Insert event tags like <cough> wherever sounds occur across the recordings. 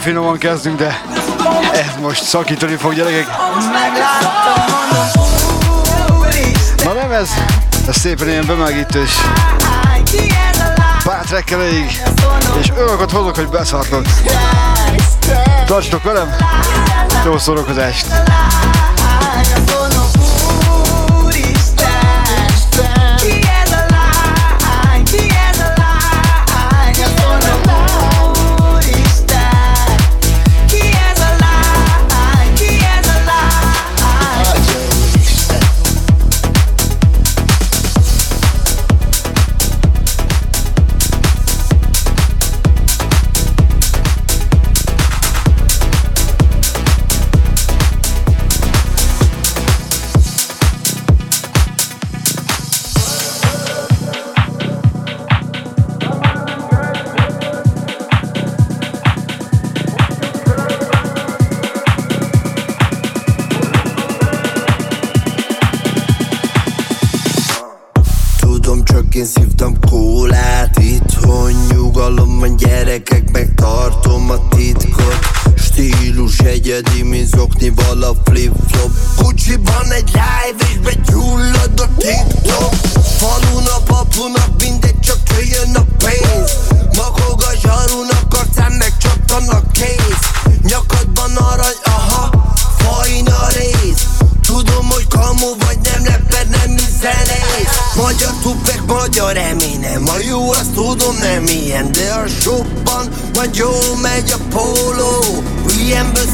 finoman kezdünk, de ez most szakítani fog gyerekek. Na nem ez, ez szépen ilyen bemágítős. Pár trekkel és olyanokat hozok, hogy beszartok. Tartsatok velem, jó szórakozást! egyedi, mint zokni vala flip-flop. Kucsiban egy live és begyullad a TikTok. Falunak, apunak mindegy, csak jöjjön a pénz. Makog a zsarunak, arcán megcsattan a kéz. Nyakadban arany, aha, fajn rész. Tudom, hogy kamu vagy nem lepper, nem zenész Magyar tupek, magyar eminem. A jó, azt tudom, nem ilyen De a shopban majd jó megy a pol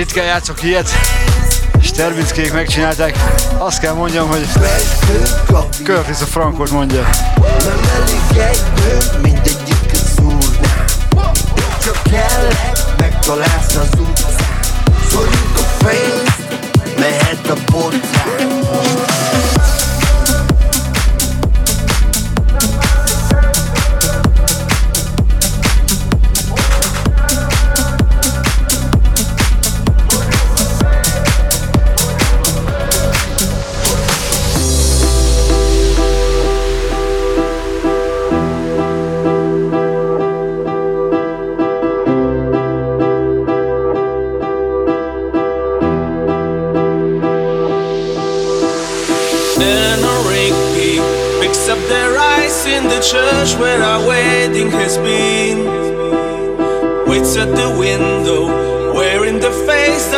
Ritkán játszok ilyet. És Terbickék megcsinálták, azt kell mondjam, hogy Curtis a frankot mondja. Nem elég egy nő, mindegyik szúrná Csak kellett, megtalálsz az utcán Szorjuk a pénzt, mehet a botrány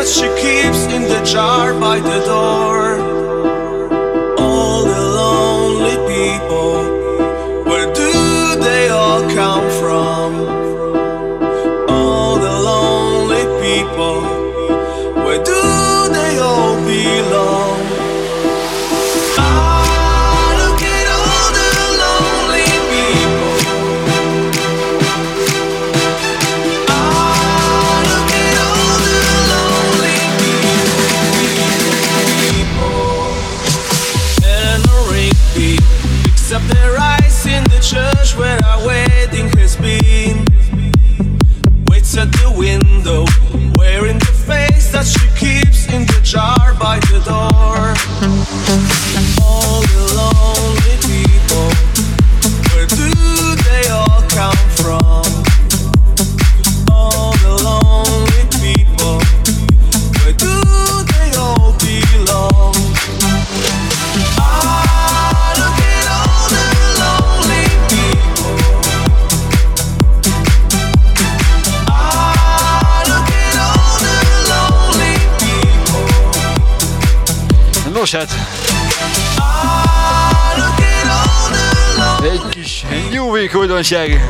that she keeps in the jar by the door. Hát. Egy kis New Week újdonság.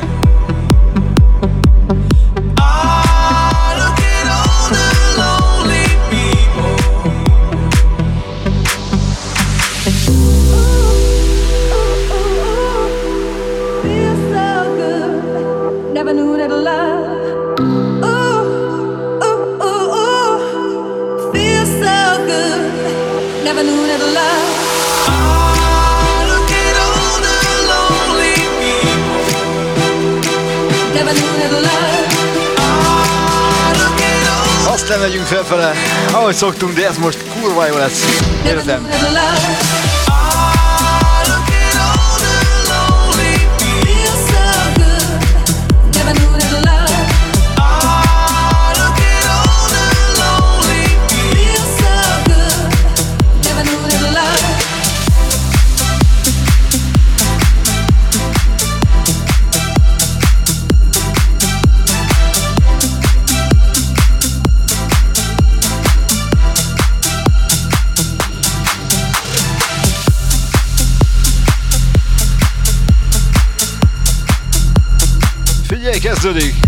Megyünk felfele, ahogy szoktunk, de ez most kurva jó lesz. Érzem. épisode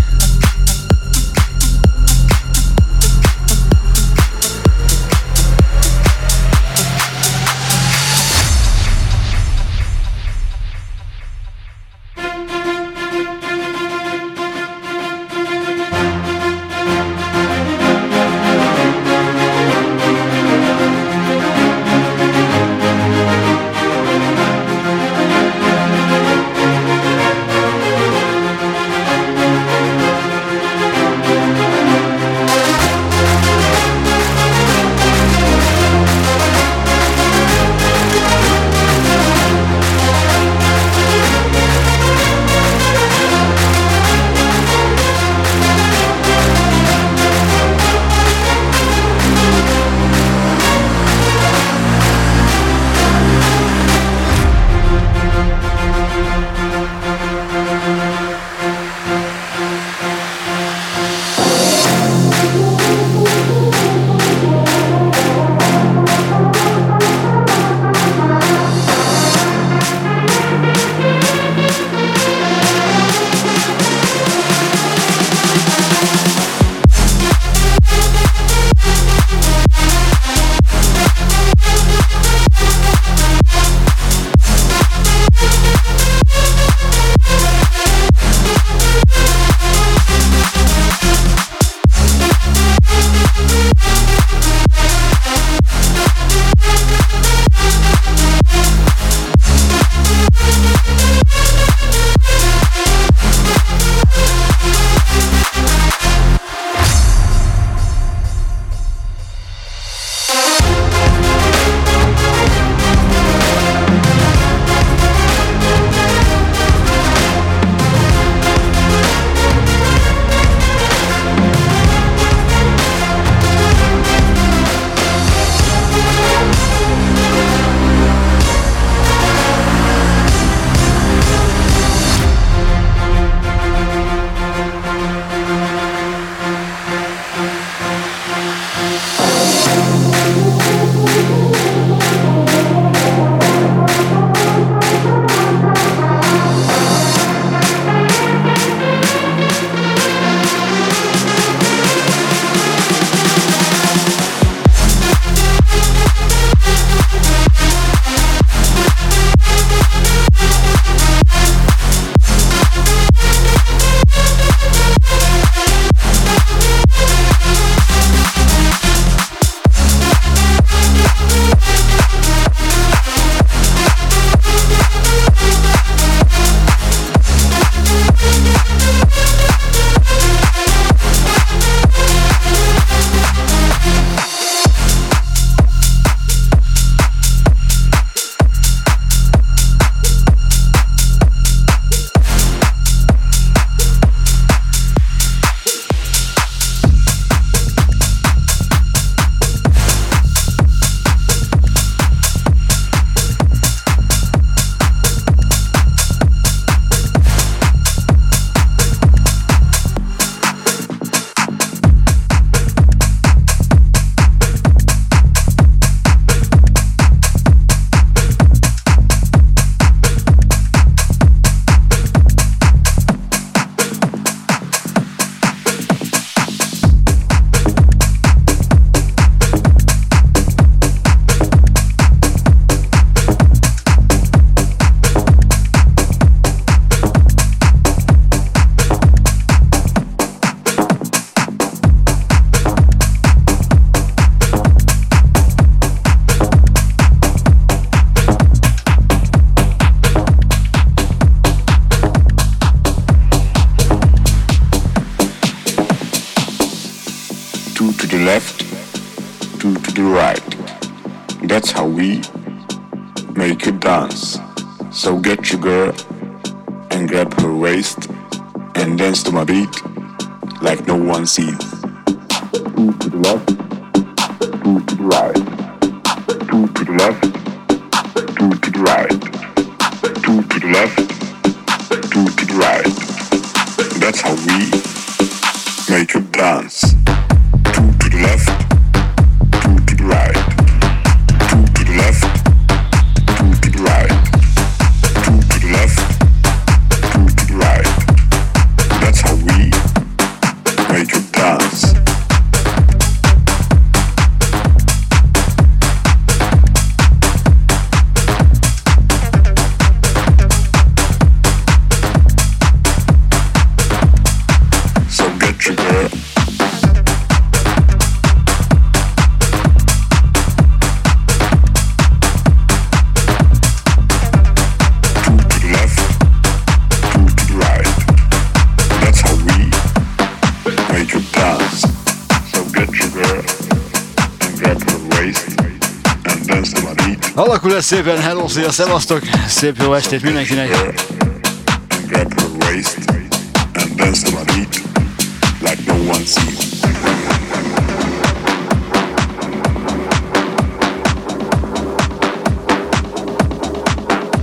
szépen, hello, szia, szevasztok! Szép jó estét mindenkinek!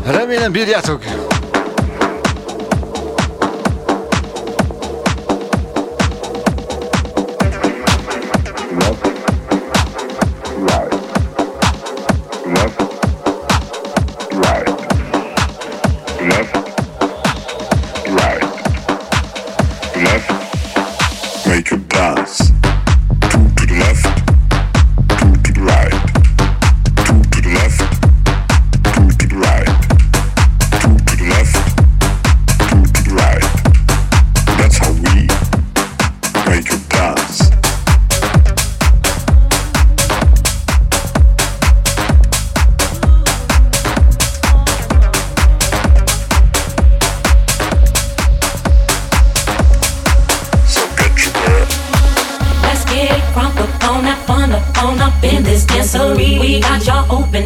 Girl and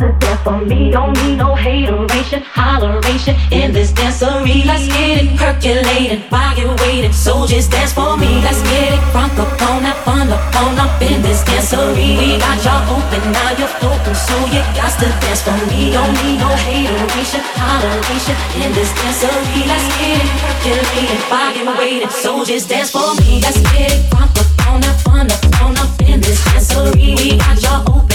dance for me. Up on up on up open. Don't need no hateration, holleration in this dancery. Let's get it percolating while you're. So just dance for me. Let's get it crunk up on that fun up on up in this dancery. We got y'all open, now you're floating, so you got to dance for me. Don't need no hateration, holleration in this dancery. Let's get it percolating while you're waiting. So just dance for me. Let's get it crunk up on that fun up on up in this dancery. We got y'all open,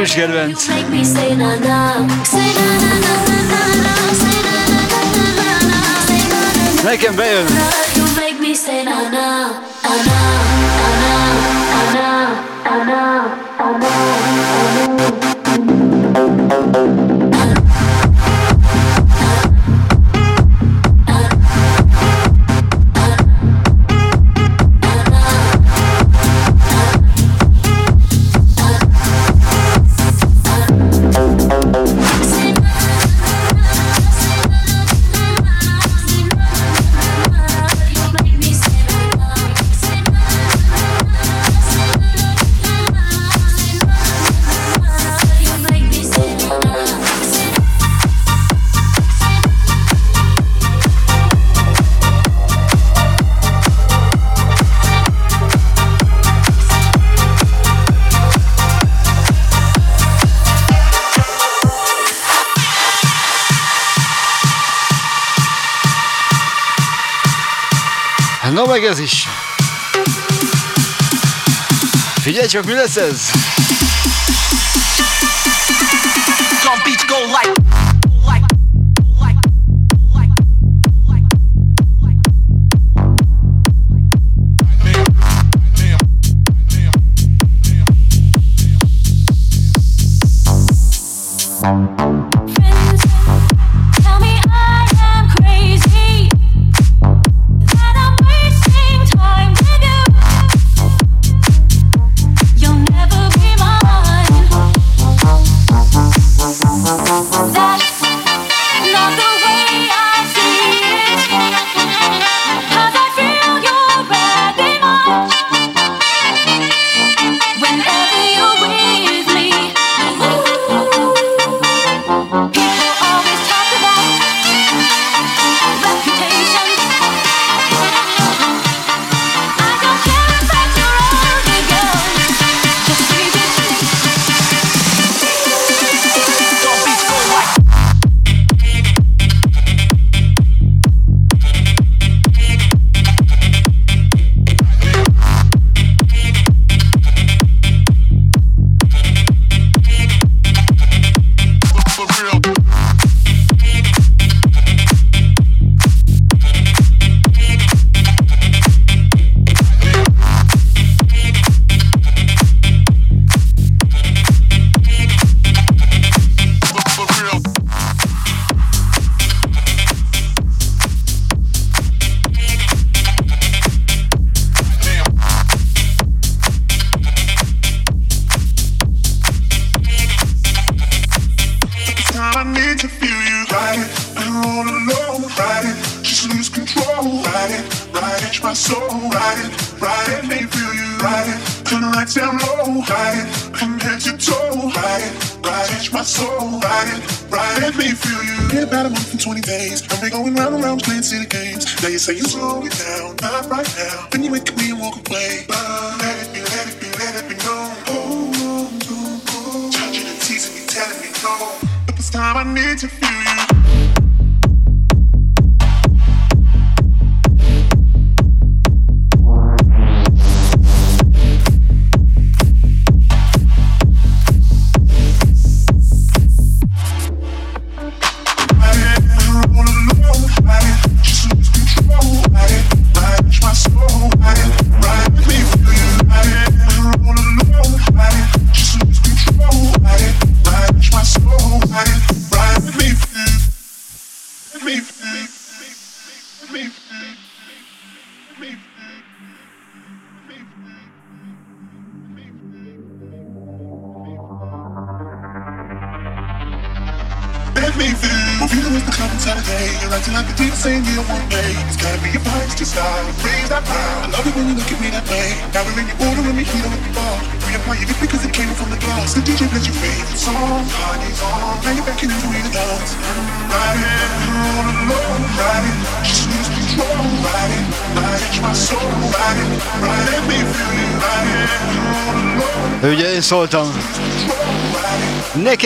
Tschüss, Gerwens. Lekker en benen. You make me say na na, na na, na na, na na, na na, na na. Meg ez is. Figyelj csak, mi lesz ez? Some beats go like So you roll with that.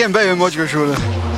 Nekem bejön mocskosul. Jó kis retro.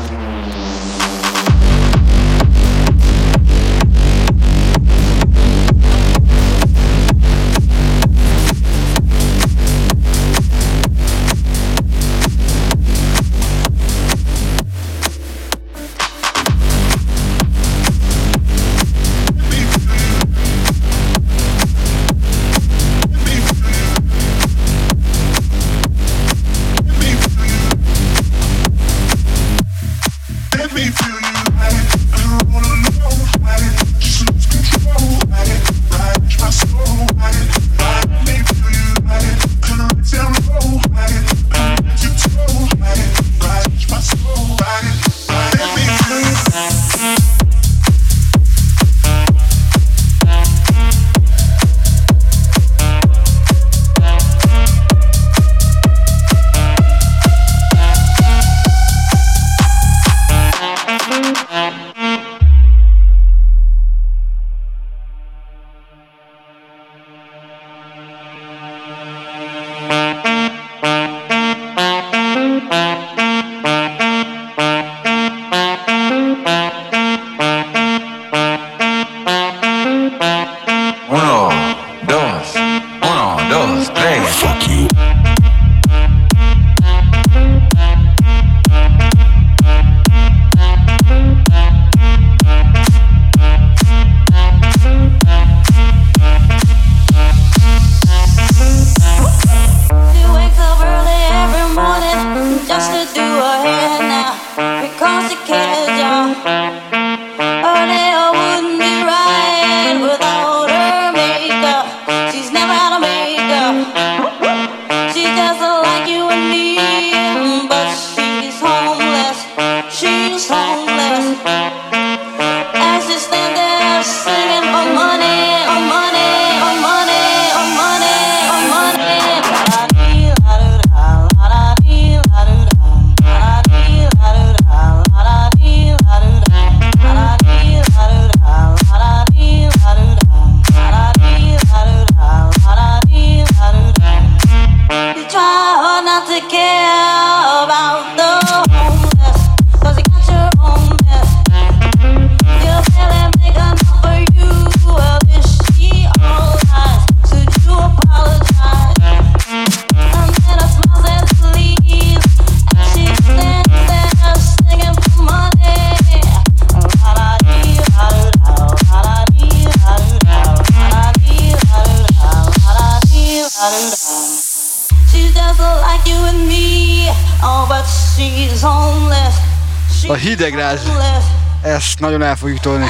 ezt nagyon el fogjuk tolni.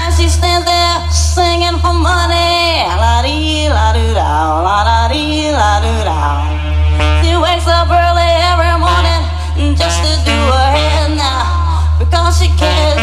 Just to do her hair now Because she cares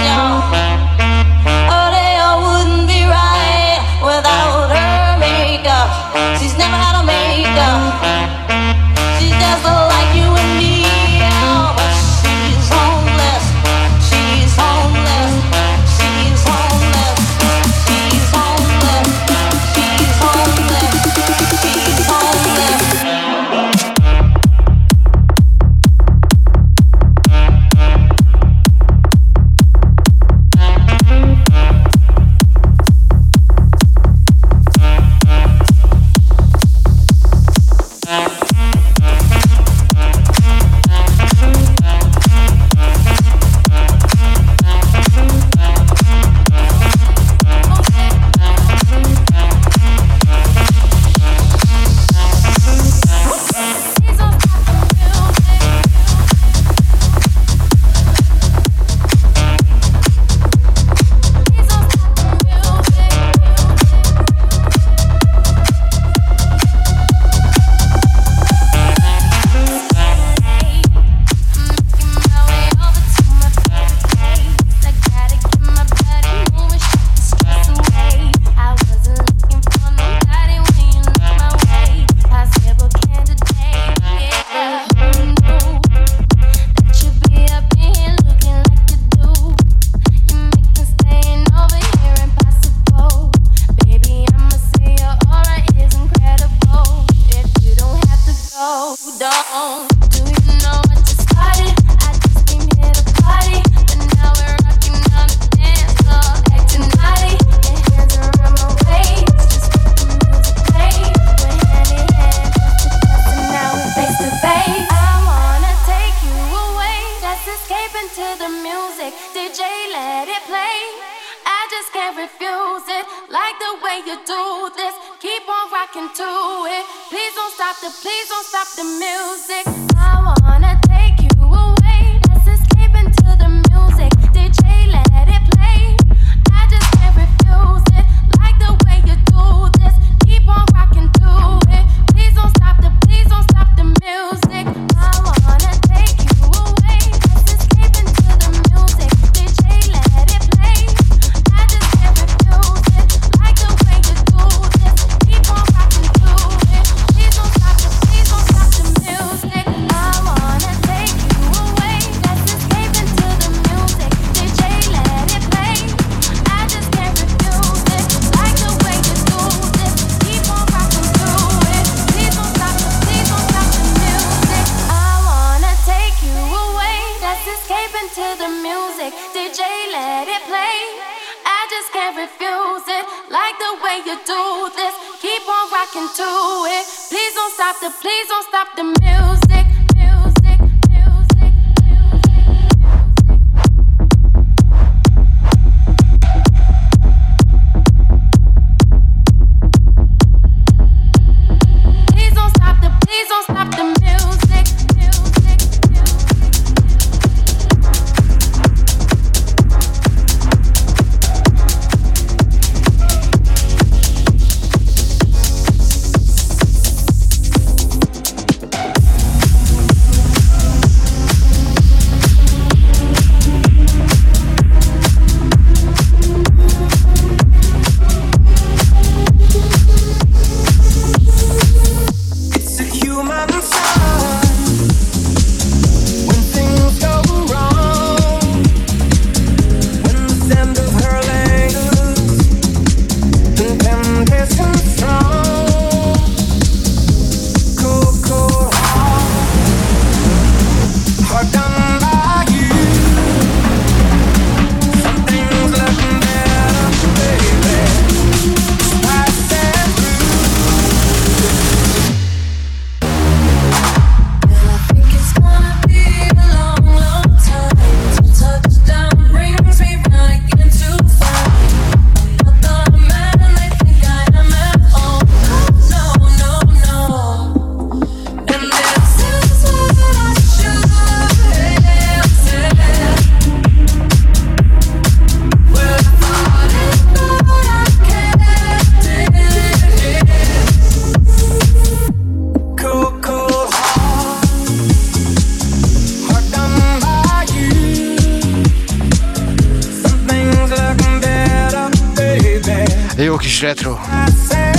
Erős lesz. Move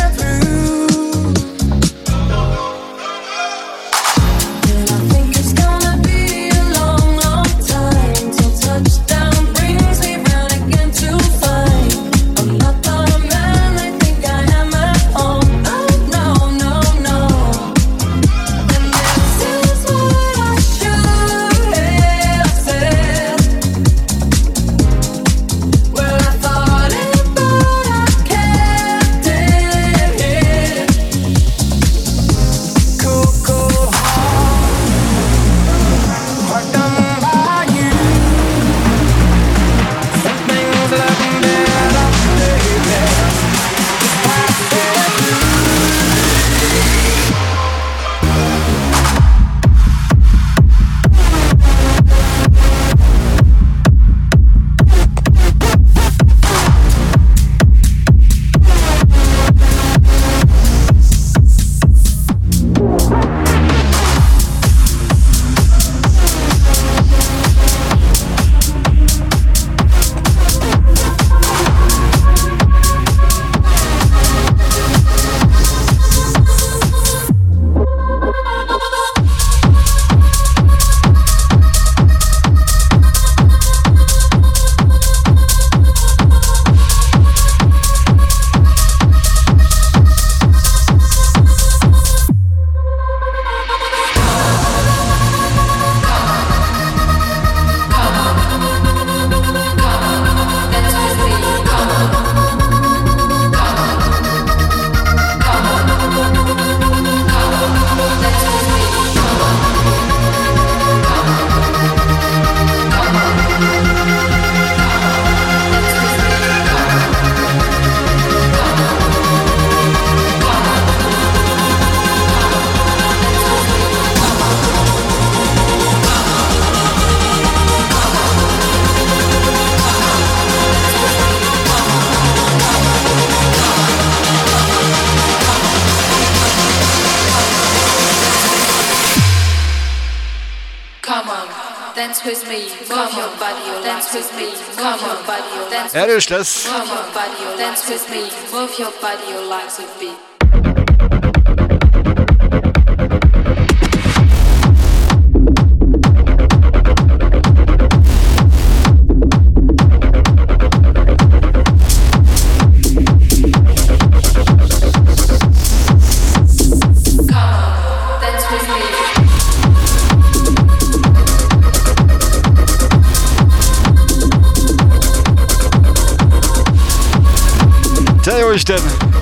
your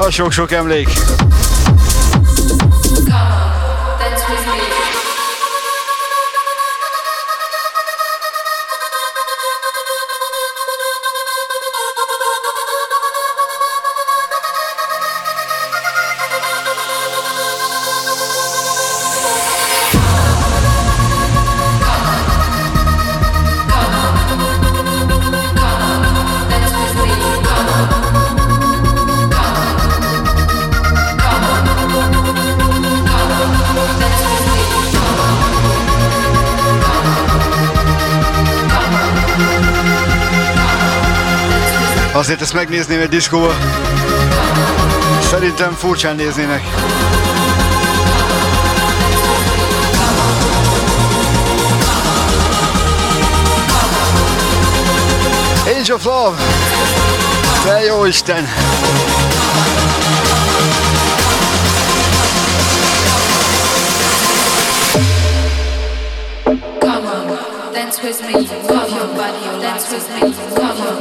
a sok-sok emlék. Megnézném egy diszkóba. Szerintem furcsán néznének. Age of Love! Te jó Isten! dance with me, move your body, dance with me, move your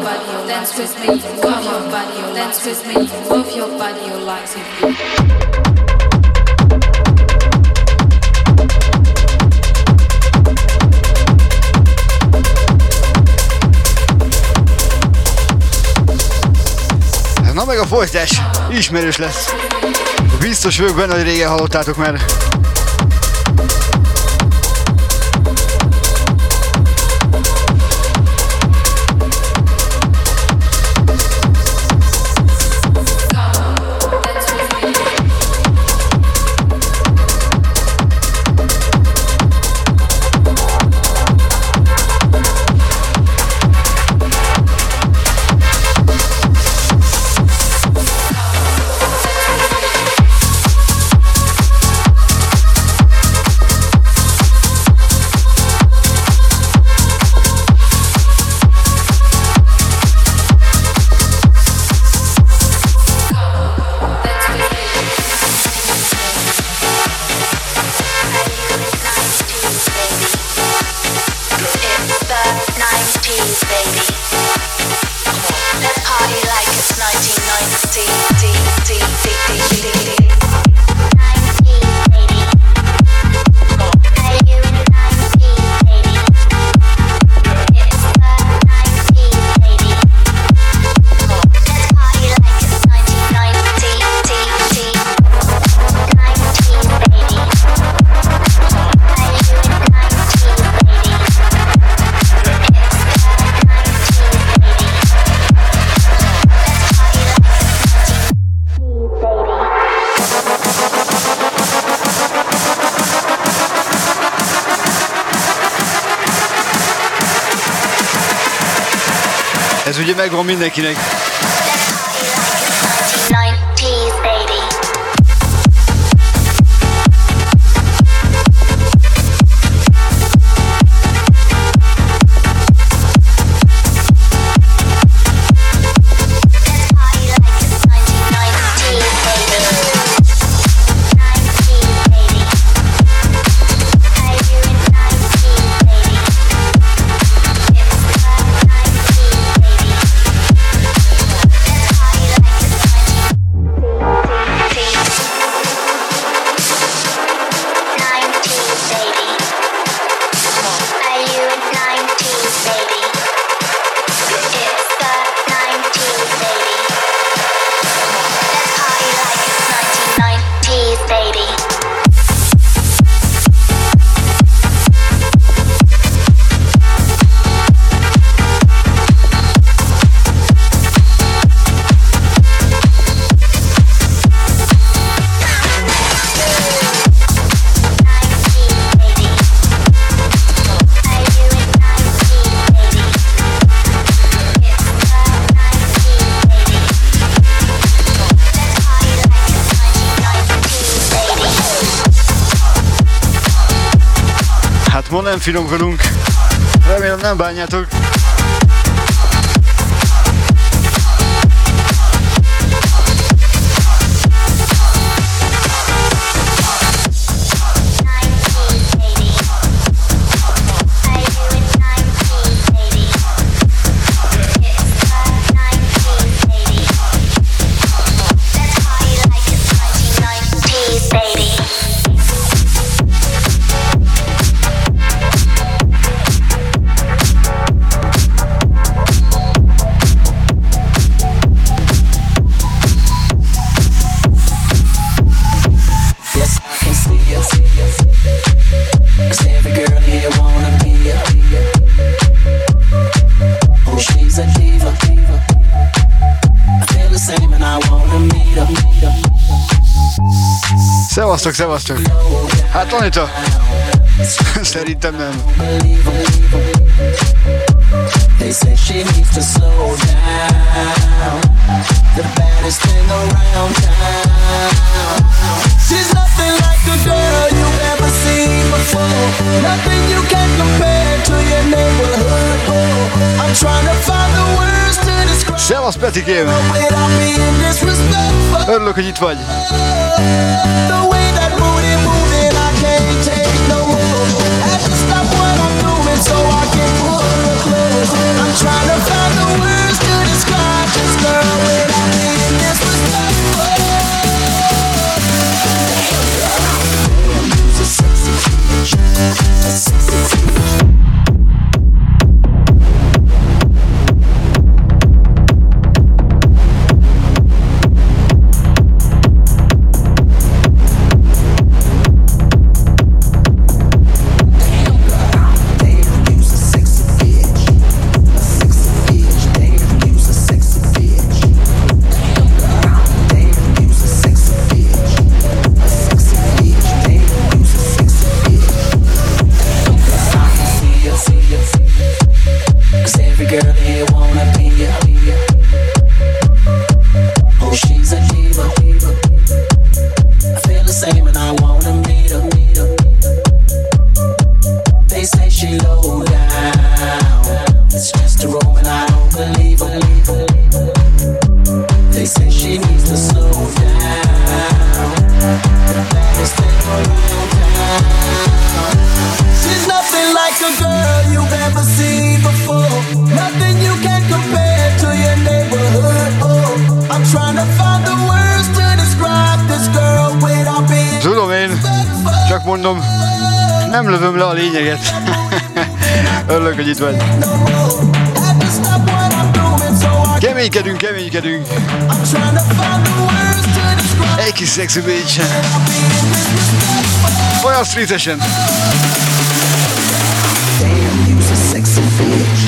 dance with me, move your body, dance with me, move your body, your legs with me. Na meg a folytás ismerős lesz. Biztos vagyok benne, hogy régen hallottátok már. Nick. Finomkodunk. Remélem nem bánjátok. Szevasztok, szevasztok! Hát Anita, <laughs> szerintem nem. They say she needs to slow down. The baddest thing around town. She's nothing like a girl you've ever seen before. Nothing you can compare to your neighborhood. Oh, I'm trying to find the words to describe. Szevasz Petikém! Örülök, hogy itt vagy. The way trying <laughs> vagy. Keménykedünk, keménykedünk. Egy kis szexi bitch. Olyan streetesen. Damn, you's a sexy bitch.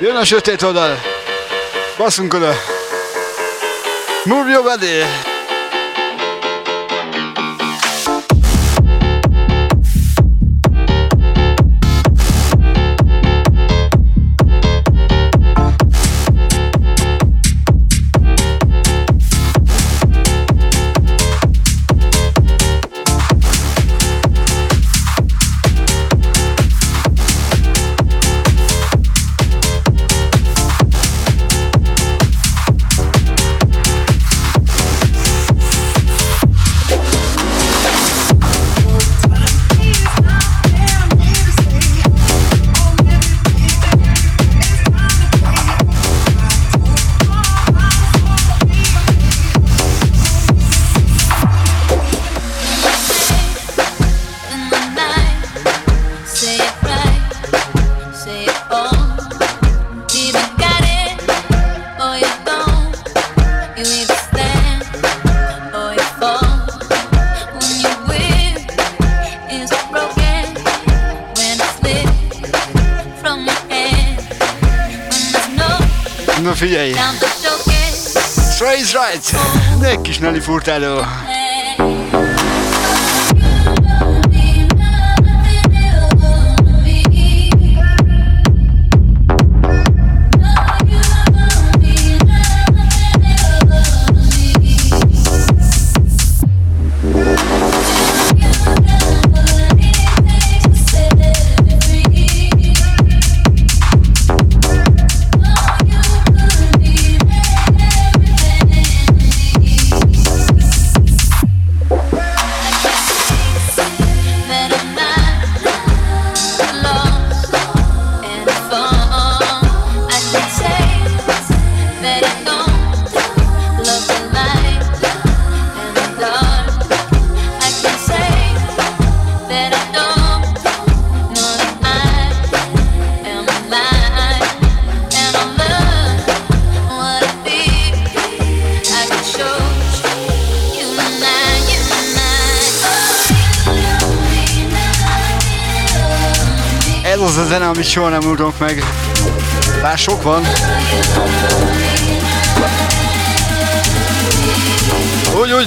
Jön a sötét oldal. Basszunk oda. Move your body. De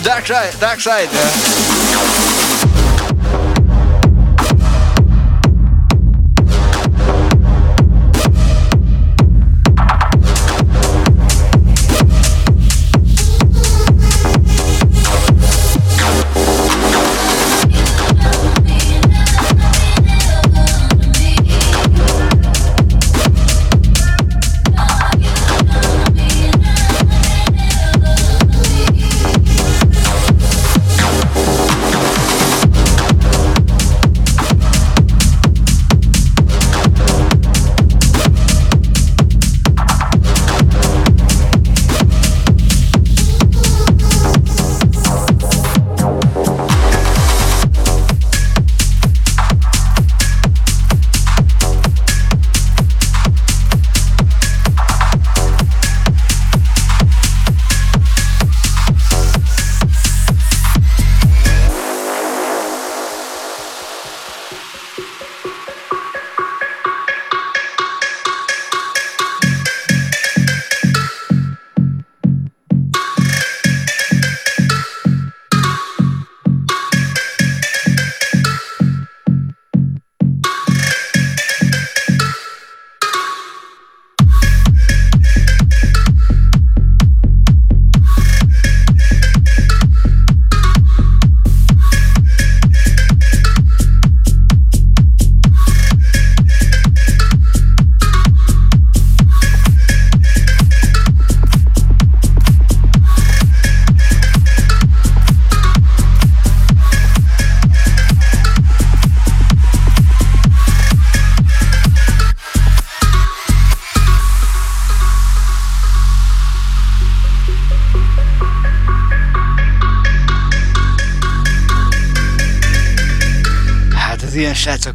Dark Side, Dark Side.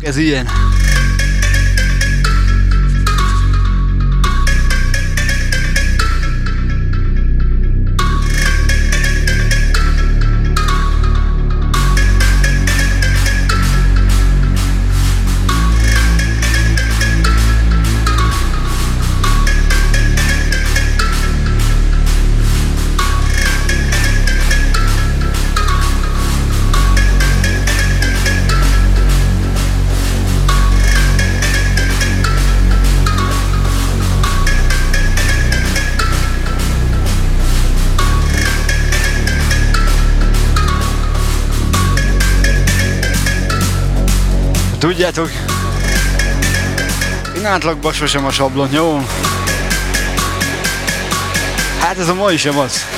Srácok, ez Tudjátok, én átlagban sosem a sablon, jó? Hát ez a mai sem az.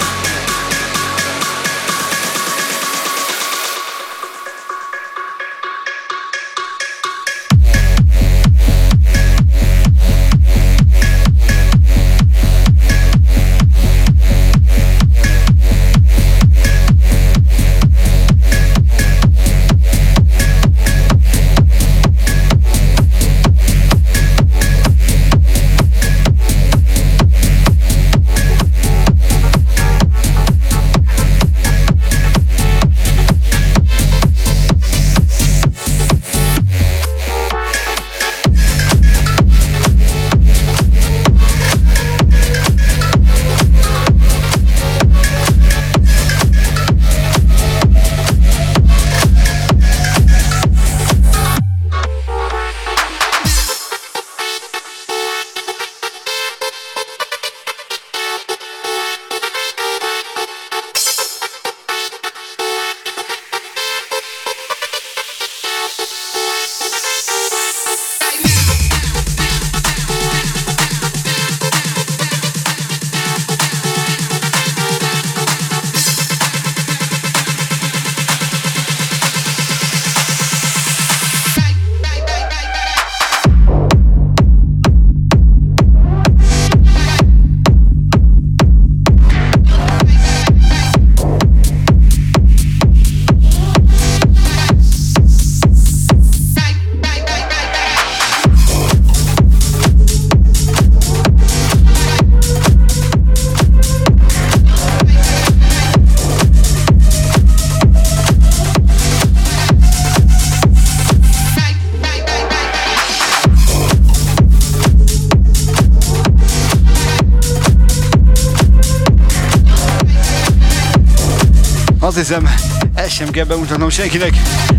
Hiszem, ezt sem kell bemutatnom senkinek.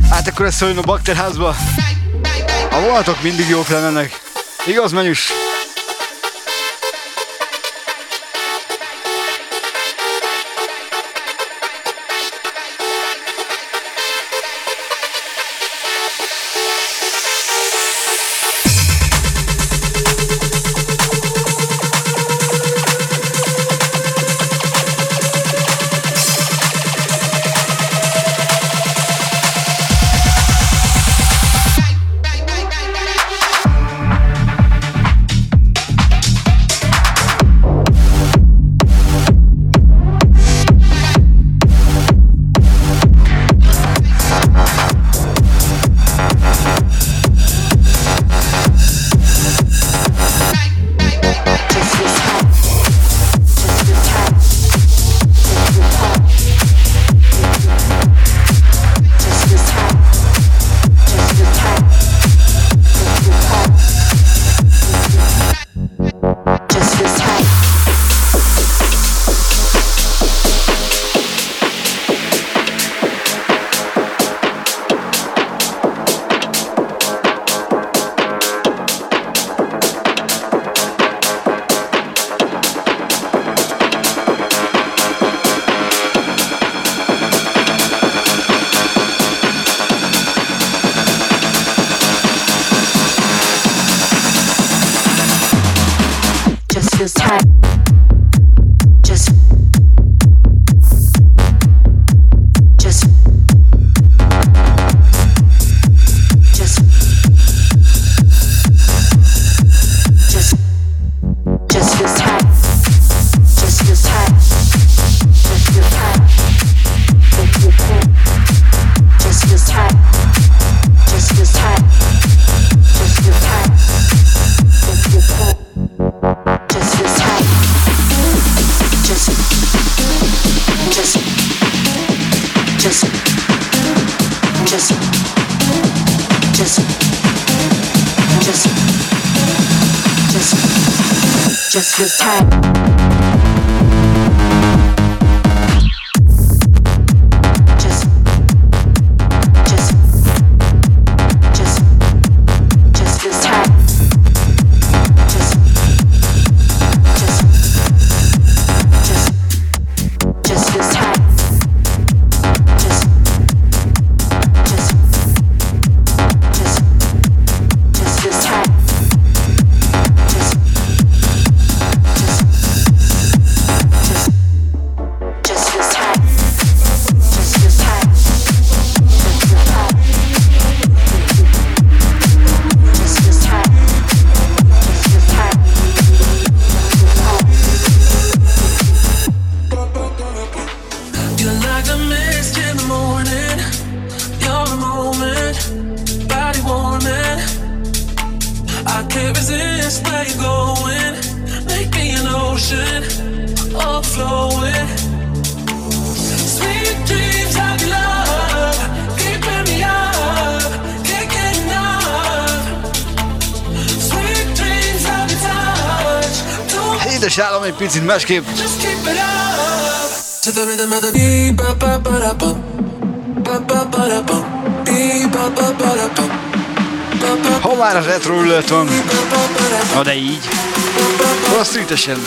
Hát akkor ezt szóljon a bakterházba. A vonatok mindig jók lennének. Igaz, menjus? másképp. Ha már a retro van, na de így, a streetesen.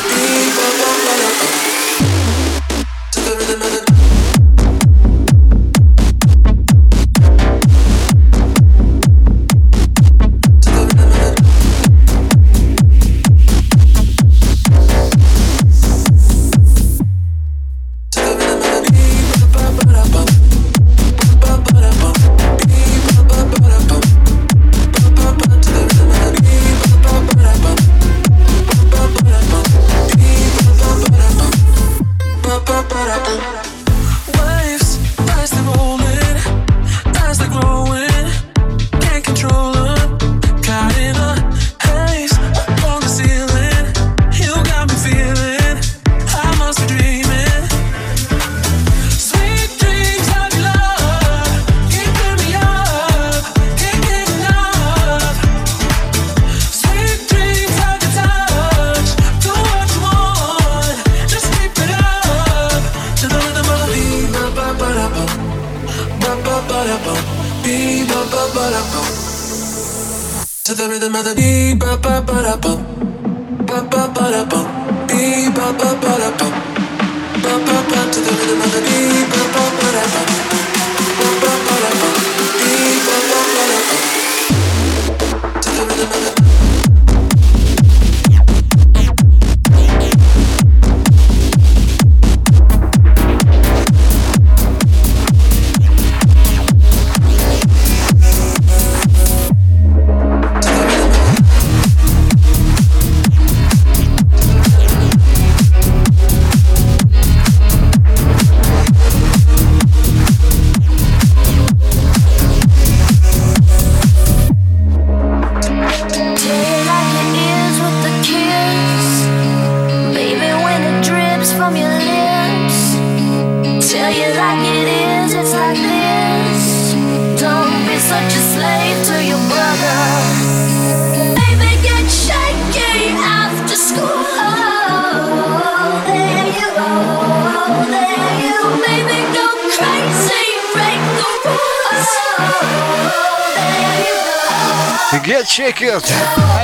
kért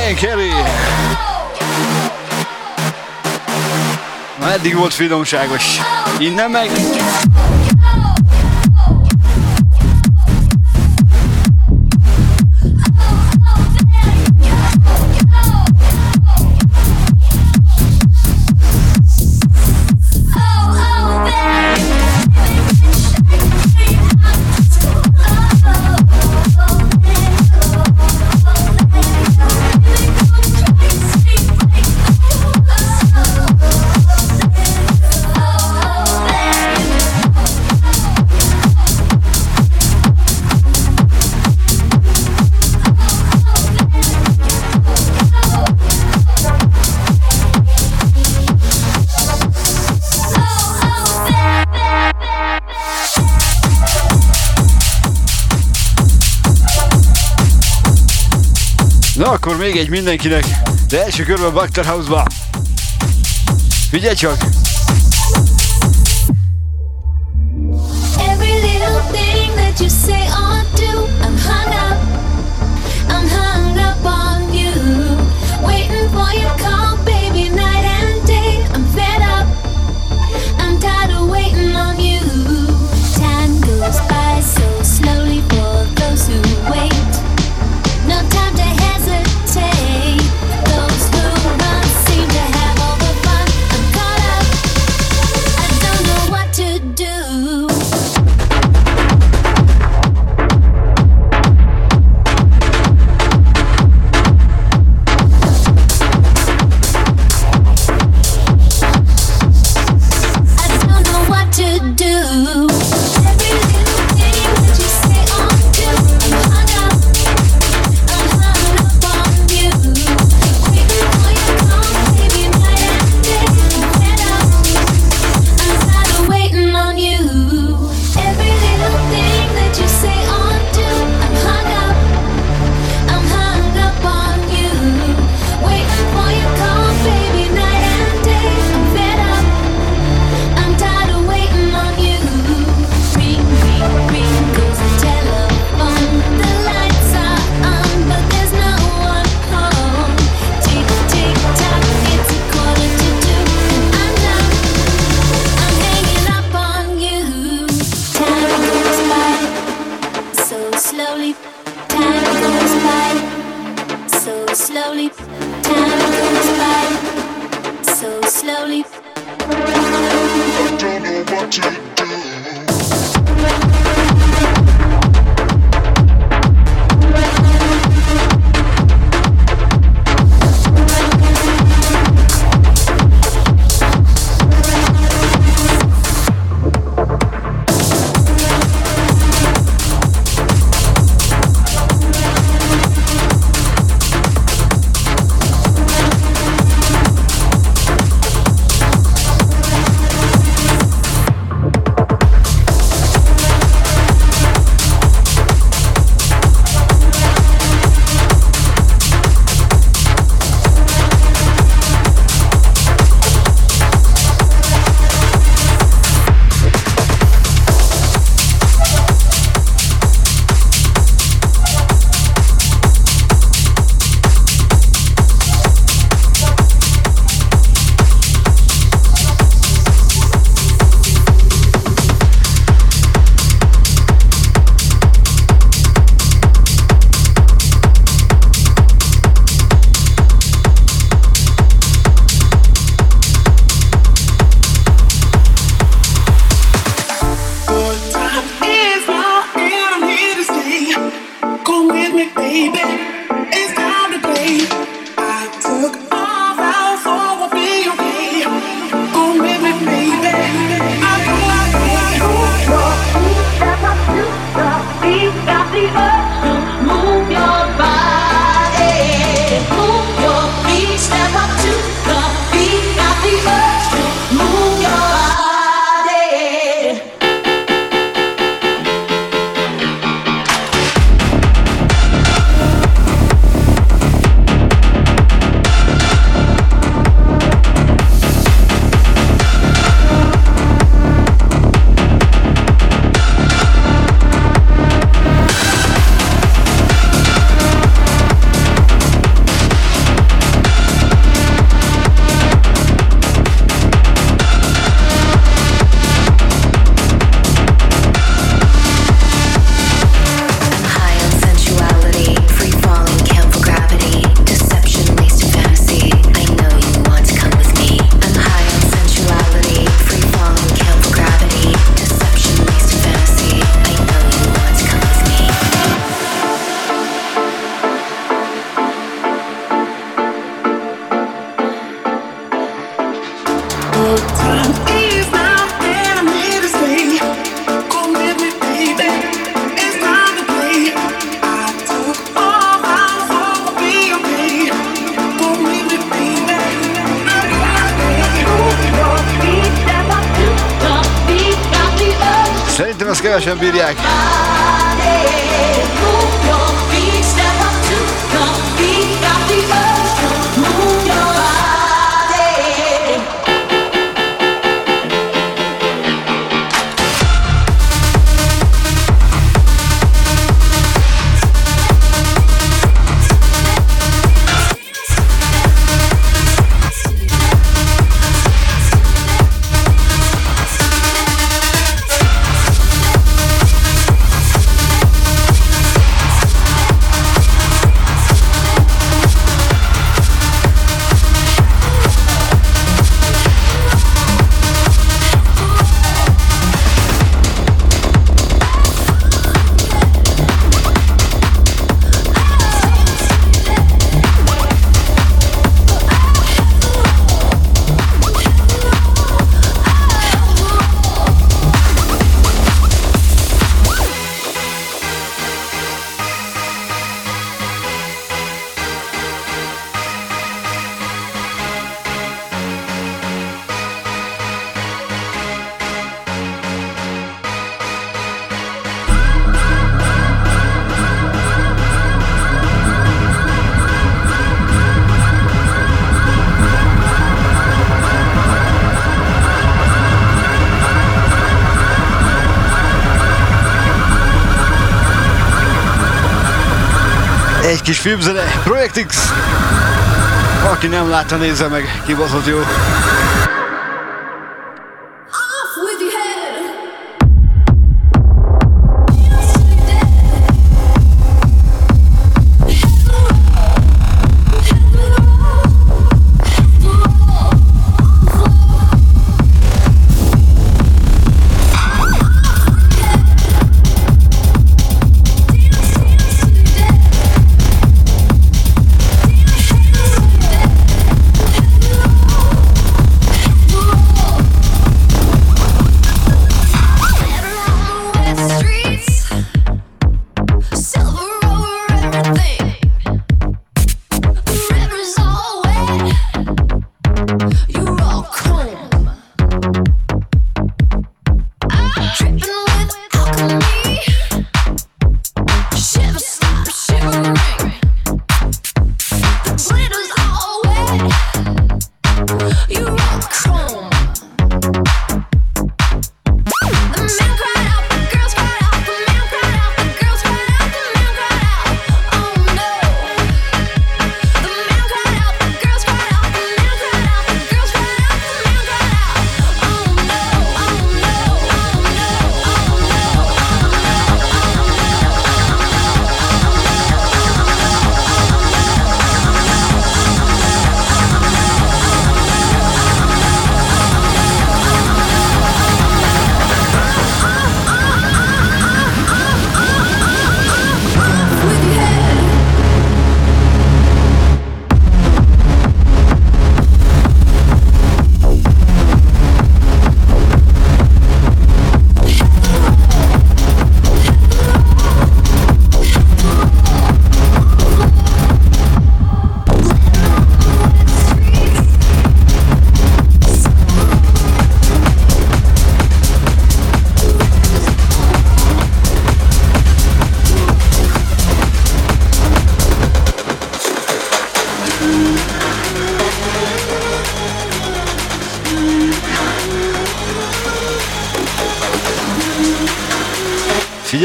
Ian Carey. Na eddig volt finomságos. Innen meg... még egy mindenkinek, de első körben Bakter House-ba. Figyelj csak! Kis filmzene, Project X. Aki nem látta, nézze meg, kibaszott jó.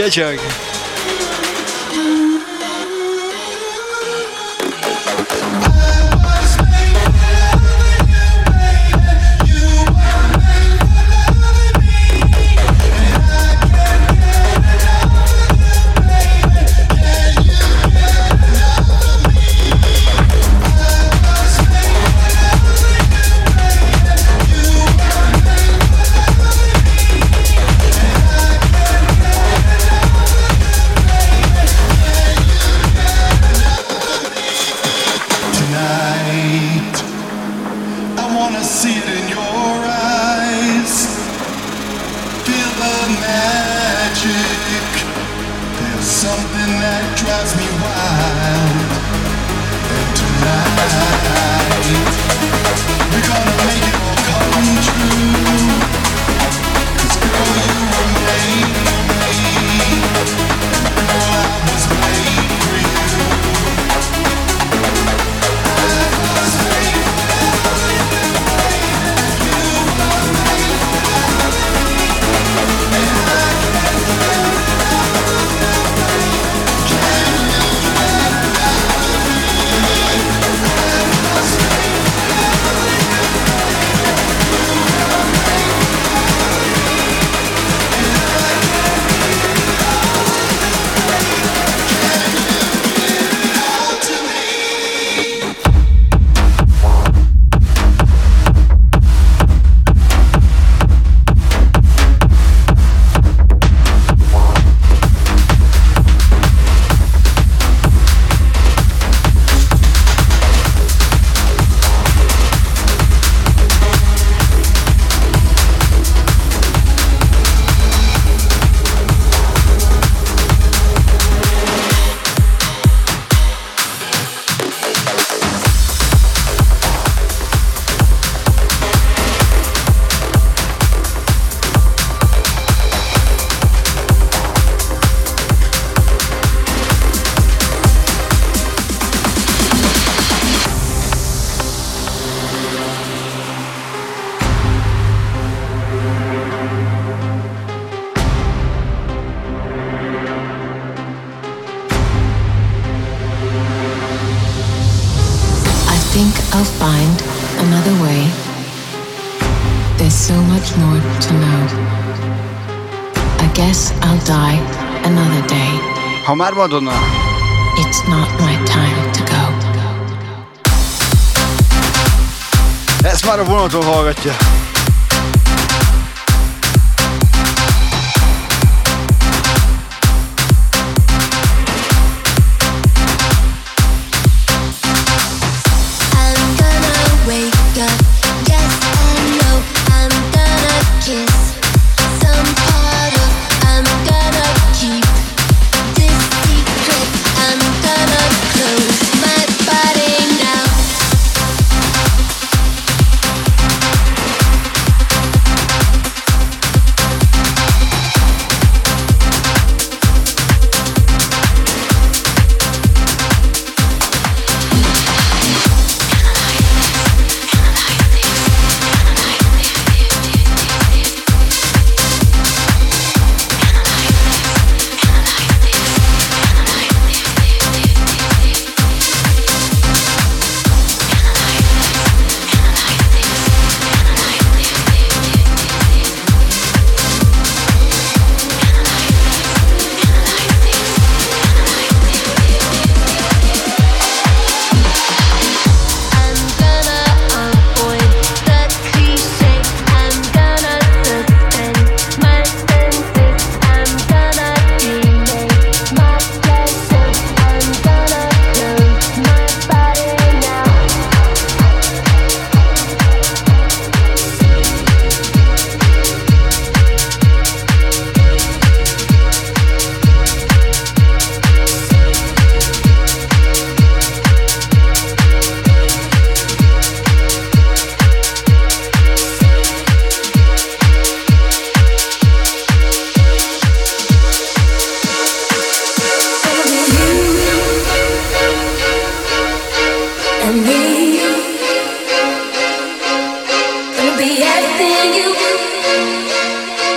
Figyelj csak! már Madonna. It's not my time to go. Ezt már a vonaton hallgatja.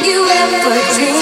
you ever dream?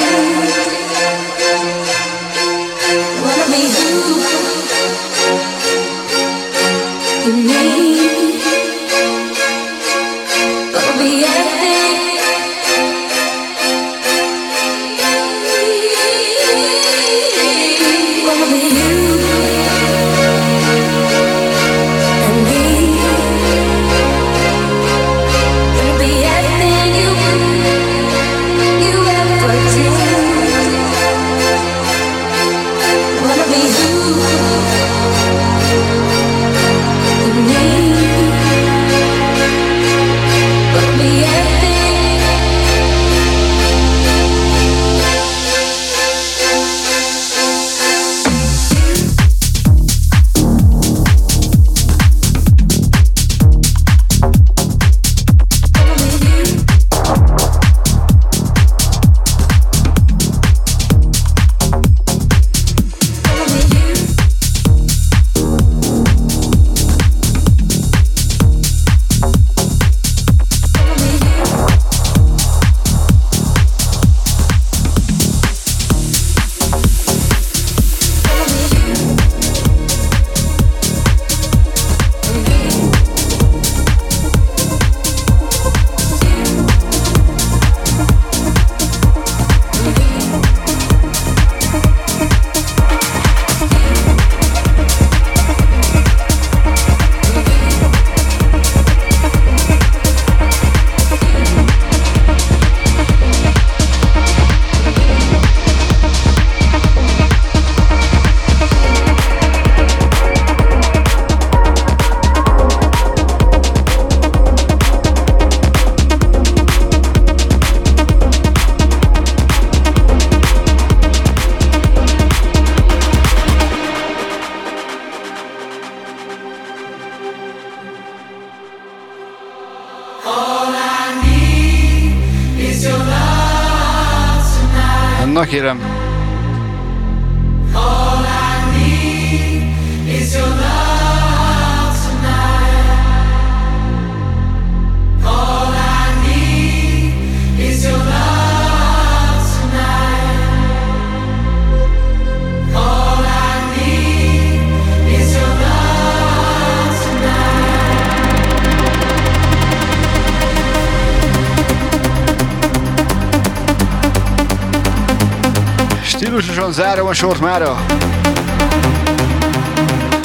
Zárom a sort mára.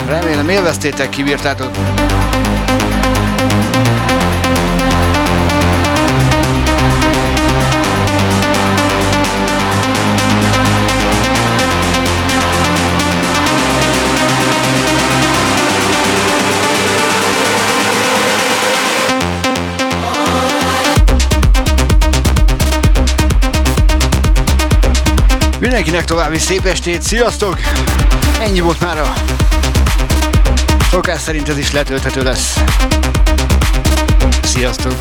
Remélem élveztétek, kibírtátok. Mindenkinek további szép estét, sziasztok! Ennyi volt már a szokás szerint ez is letölthető lesz. Sziasztok!